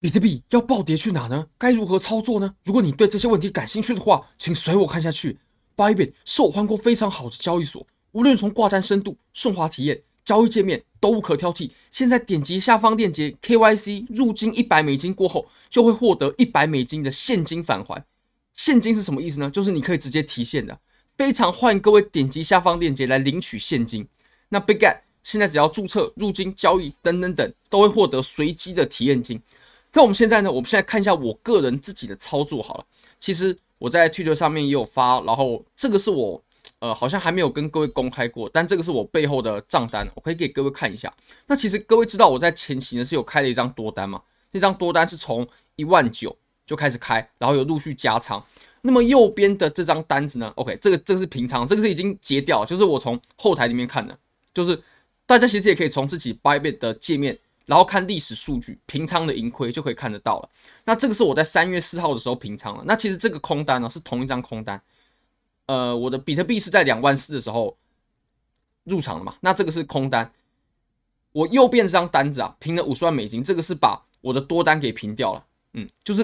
比特币要暴跌去哪呢？该如何操作呢？如果你对这些问题感兴趣的话，请随我看下去。Bybit 是我换过非常好的交易所，无论从挂单深度、顺滑体验、交易界面都无可挑剔。现在点击下方链接 KYC 入金一百美金过后，就会获得一百美金的现金返还。现金是什么意思呢？就是你可以直接提现的。非常欢迎各位点击下方链接来领取现金。那 Bitget 现在只要注册、入金、交易等等等，都会获得随机的体验金。那我们现在呢？我们现在看一下我个人自己的操作好了。其实我在 Twitter 上面也有发，然后这个是我呃好像还没有跟各位公开过，但这个是我背后的账单，我可以给各位看一下。那其实各位知道我在前期呢是有开了一张多单嘛？那张多单是从一万九就开始开，然后有陆续加仓。那么右边的这张单子呢？OK，这个这个是平仓，这个是已经结掉，就是我从后台里面看的，就是大家其实也可以从自己 Bybit 的界面。然后看历史数据，平仓的盈亏就可以看得到了。那这个是我在三月四号的时候平仓了。那其实这个空单呢是同一张空单，呃，我的比特币是在两万四的时候入场的嘛。那这个是空单，我右边这张单子啊平了五十万美金，这个是把我的多单给平掉了。嗯，就是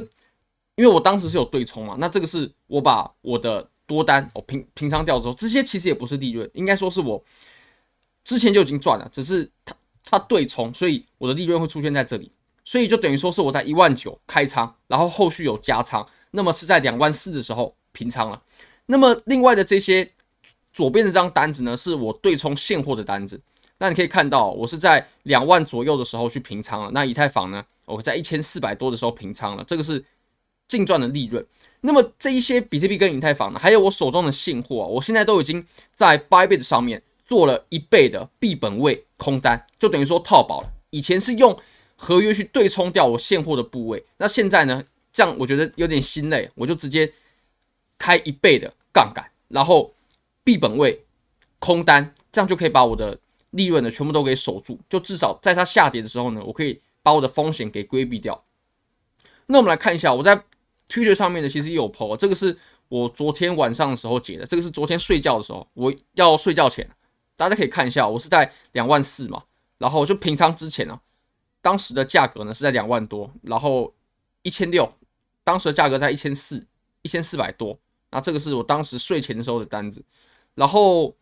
因为我当时是有对冲嘛。那这个是我把我的多单我平平仓掉之后，这些其实也不是利润，应该说是我之前就已经赚了，只是它。它对冲，所以我的利润会出现在这里，所以就等于说是我在一万九开仓，然后后续有加仓，那么是在两万四的时候平仓了。那么另外的这些左边这张单子呢，是我对冲现货的单子。那你可以看到，我是在两万左右的时候去平仓了。那以太坊呢，我在一千四百多的时候平仓了，这个是净赚的利润。那么这一些比特币跟以太坊呢，还有我手中的现货，我现在都已经在 Bybit 上面。做了一倍的币本位空单，就等于说套保了。以前是用合约去对冲掉我现货的部位，那现在呢？这样我觉得有点心累，我就直接开一倍的杠杆，然后币本位空单，这样就可以把我的利润呢全部都给守住。就至少在它下跌的时候呢，我可以把我的风险给规避掉。那我们来看一下，我在 Twitter 上面呢，其实也有 po，这个是我昨天晚上的时候解的，这个是昨天睡觉的时候，我要睡觉前。大家可以看一下，我是在两万四嘛，然后就平仓之前呢、当时的价格呢是在两万多，然后一千六，当时的价格在一千四，一千四百多。那这个是我当时睡前的时候的单子，然后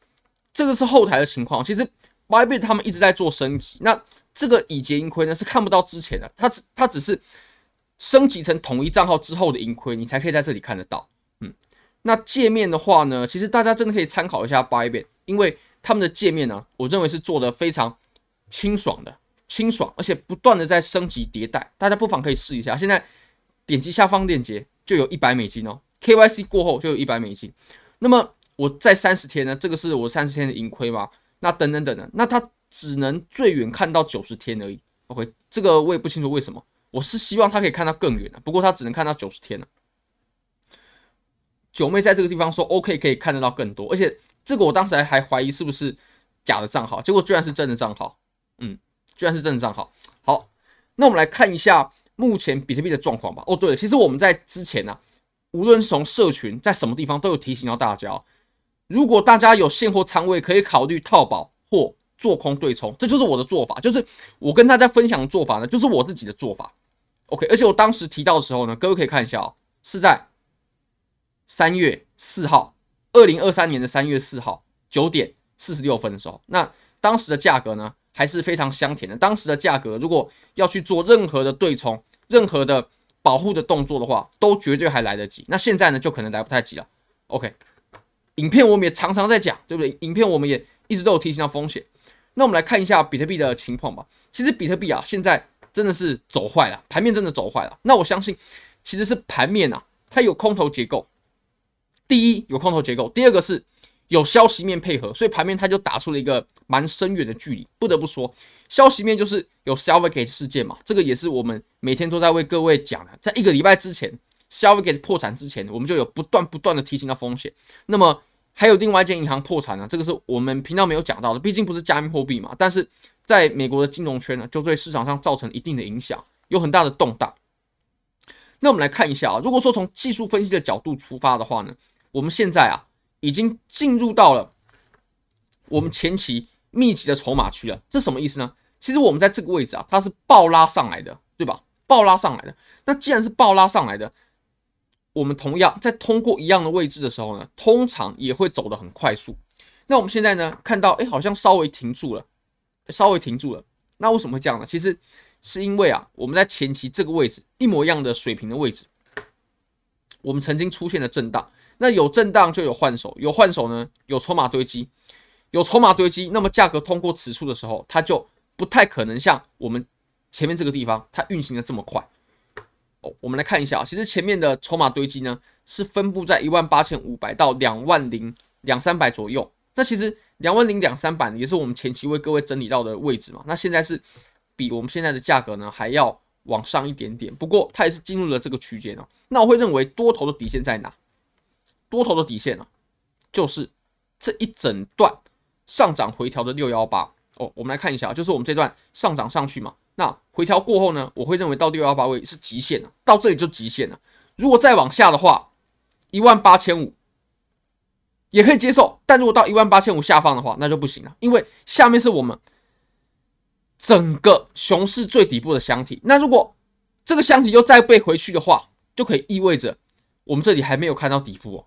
这个是后台的情况。其实 Bybit 他们一直在做升级，那这个已结盈亏呢是看不到之前的，它只它只是升级成统一账号之后的盈亏，你才可以在这里看得到。嗯，那界面的话呢，其实大家真的可以参考一下 Bybit，因为。他们的界面呢，我认为是做的非常清爽的，清爽，而且不断的在升级迭代，大家不妨可以试一下。现在点击下方链接就有一百美金哦，KYC 过后就有一百美金。那么我在三十天呢，这个是我三十天的盈亏吗？那等等等等，那它只能最远看到九十天而已。OK，这个我也不清楚为什么，我是希望它可以看到更远的，不过它只能看到九十天了。九妹在这个地方说 OK，可以看得到更多，而且。这个我当时还怀疑是不是假的账号，结果居然是真的账号，嗯，居然是真的账号。好，那我们来看一下目前比特币的状况吧。哦，对了，其实我们在之前呢、无论是从社群在什么地方都有提醒到大家，如果大家有现货仓位，可以考虑套保或做空对冲，这就是我的做法，就是我跟大家分享的做法呢，就是我自己的做法。OK，而且我当时提到的时候呢，各位可以看一下哦，是在三月四号。二零二三年的三月四号九点四十六分的时候，那当时的价格呢还是非常香甜的。当时的价格如果要去做任何的对冲、任何的保护的动作的话，都绝对还来得及。那现在呢，就可能来不太及了。OK，影片我们也常常在讲，对不对？影片我们也一直都有提醒到风险。那我们来看一下比特币的情况吧。其实比特币啊，现在真的是走坏了，盘面真的走坏了。那我相信，其实是盘面啊，它有空头结构。第一有空头结构，第二个是有消息面配合，所以盘面它就打出了一个蛮深远的距离。不得不说，消息面就是有 Silvergate 事件嘛，这个也是我们每天都在为各位讲的。在一个礼拜之前，Silvergate 破产之前，我们就有不断不断的提醒到风险。那么还有另外一间银行破产呢，这个是我们频道没有讲到的，毕竟不是加密货币嘛。但是在美国的金融圈呢，就对市场上造成一定的影响，有很大的动荡。那我们来看一下啊，如果说从技术分析的角度出发的话呢，我们现在啊，已经进入到了我们前期密集的筹码区了。这什么意思呢？其实我们在这个位置啊，它是爆拉上来的，对吧？爆暴拉上来的。那既然是暴拉上来的，我们同样在通过一样的位置的时候呢，通常也会走得很快速。那我们现在呢，看到哎，好像稍微停住了，稍微停住了。那为什么会这样呢？其实是因为啊，我们在前期这个位置一模一样的水平的位置，我们曾经出现了震荡。那有震荡就有换手，有换手呢，有筹码堆积，有筹码堆积，那么价格通过此处的时候，它就不太可能像我们前面这个地方它运行的这么快。哦，我们来看一下啊，其实前面的筹码堆积呢是分布在一万八千五百到两万零两三百左右。那其实两万零两三百也是我们前期为各位整理到的位置嘛。那现在是比我们现在的价格呢还要往上一点点，不过它也是进入了这个区间哦。那我会认为多头的底线在哪？多头的底线呢，就是这一整段上涨回调的六幺八哦。我们来看一下，就是我们这段上涨上去嘛，那回调过后呢，我会认为到六幺八位是极限了，到这里就极限了。如果再往下的话，一万八千五。也可以接受，但如果到一万八千五下方的话，那就不行了，因为下面是我们整个熊市最底部的箱体。那如果这个箱体又再被回去的话，就可以意味着我们这里还没有看到底部哦。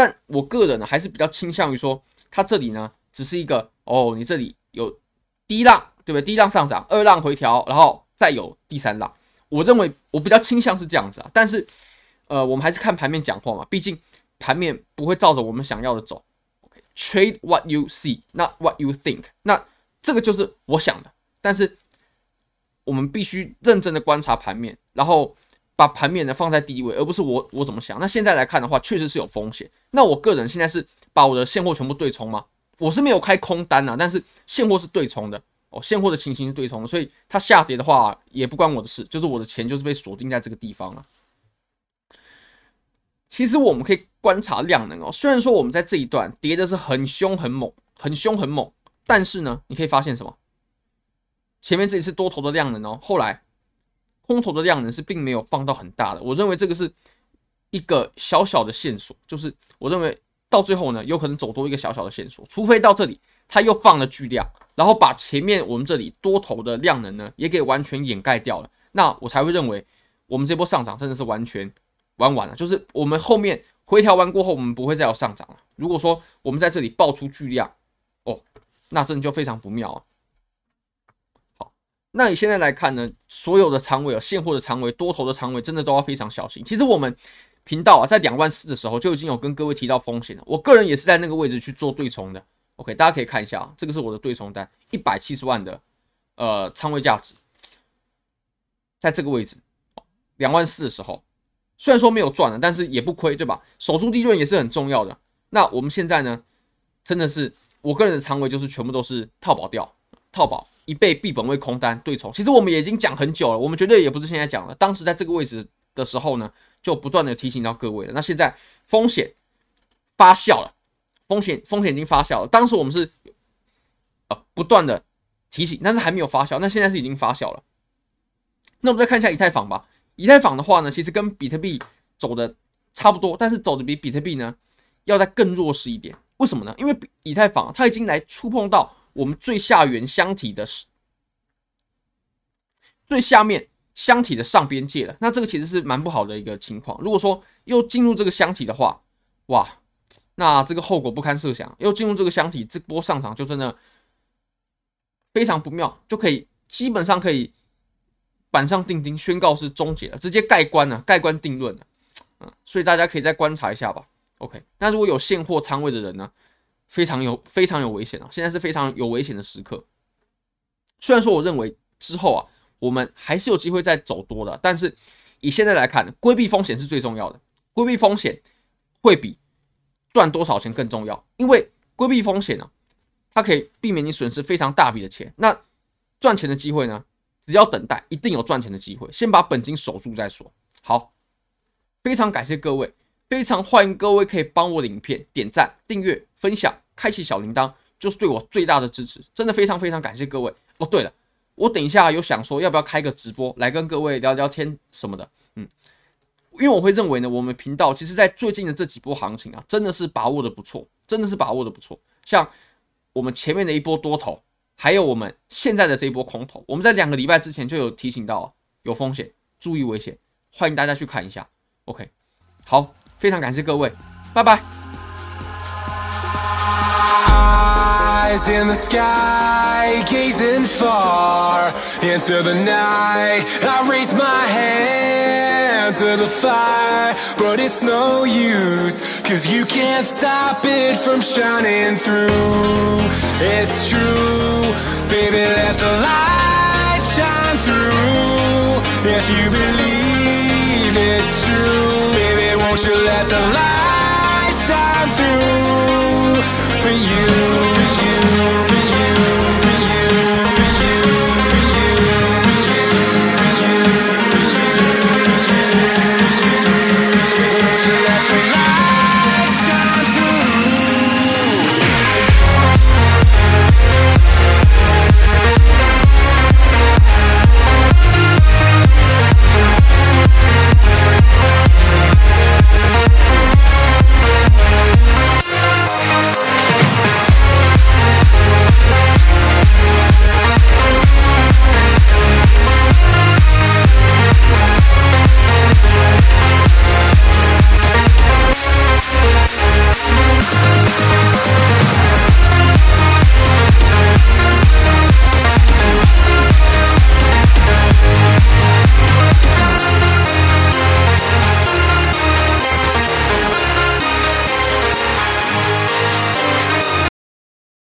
但我个人呢，还是比较倾向于说，它这里呢只是一个哦，你这里有第一浪，对不对？第一浪上涨，二浪回调，然后再有第三浪。我认为我比较倾向是这样子啊。但是呃，我们还是看盘面讲话嘛，毕竟。盘面不会照着我们想要的走。OK，trade what you see，not what you think。那这个就是我想的，但是我们必须认真的观察盘面，然后把盘面呢放在第一位，而不是我我怎么想。那现在来看的话，确实是有风险。那我个人现在是把我的现货全部对冲吗？我是没有开空单啊，但是现货是对冲的哦，现货的情形是对冲的，所以它下跌的话也不关我的事，就是我的钱就是被锁定在这个地方了。其实我们可以观察量能哦，虽然说我们在这一段跌的是很凶很猛，很凶很猛，但是呢，你可以发现什么？前面这里是多头的量能哦，后来空头的量能是并没有放到很大的。我认为这个是一个小小的线索，就是我认为到最后呢，有可能走多一个小小的线索，除非到这里它又放了巨量，然后把前面我们这里多头的量能呢也给完全掩盖掉了，那我才会认为我们这波上涨真的是完全。玩完了，就是我们后面回调完过后，我们不会再有上涨了。如果说我们在这里爆出巨量，哦，那真的就非常不妙了。那你现在来看呢，所有的仓位啊，现货的仓位、多头的仓位，真的都要非常小心。其实我们频道啊，在两万四的时候就已经有跟各位提到风险了。我个人也是在那个位置去做对冲的。OK，大家可以看一下啊，这个是我的对冲单，一百七十万的呃仓位价值，在这个位置，两万四的时候。虽然说没有赚了，但是也不亏，对吧？守住利润也是很重要的。那我们现在呢，真的是我个人的仓位就是全部都是套保掉，套保一倍币本位空单对冲。其实我们也已经讲很久了，我们绝对也不是现在讲了。当时在这个位置的时候呢，就不断的提醒到各位了。那现在风险发酵了，风险风险已经发酵了。当时我们是呃不断的提醒，但是还没有发酵。那现在是已经发酵了。那我们再看一下以太坊吧。以太坊的话呢，其实跟比特币走的差不多，但是走的比比特币呢要再更弱势一点。为什么呢？因为以太坊它已经来触碰到我们最下缘箱体的最下面箱体的上边界了。那这个其实是蛮不好的一个情况。如果说又进入这个箱体的话，哇，那这个后果不堪设想。又进入这个箱体，这波上涨就真的非常不妙，就可以基本上可以。板上钉钉，宣告是终结了，直接盖棺了，盖棺定论了，嗯，所以大家可以再观察一下吧。OK，那如果有现货仓位的人呢，非常有非常有危险啊，现在是非常有危险的时刻。虽然说我认为之后啊，我们还是有机会再走多的，但是以现在来看，规避风险是最重要的，规避风险会比赚多少钱更重要，因为规避风险呢，它可以避免你损失非常大笔的钱，那赚钱的机会呢？只要等待，一定有赚钱的机会。先把本金守住再说。好，非常感谢各位，非常欢迎各位可以帮我的影片点赞、订阅、分享、开启小铃铛，就是对我最大的支持。真的非常非常感谢各位。哦，对了，我等一下有想说要不要开个直播来跟各位聊聊天什么的。嗯，因为我会认为呢，我们频道其实在最近的这几波行情啊，真的是把握的不错，真的是把握的不错。像我们前面的一波多头。还有我们现在的这一波空头，我们在两个礼拜之前就有提醒到，有风险，注意危险，欢迎大家去看一下。OK，好，非常感谢各位，拜拜。Eyes in the sky, gazing far into the night. I raise my hand to the fire, but it's no use, cause you can't stop it from shining through. It's true, baby, let the light shine through. If you believe it's true, baby, won't you let the light shine through for you?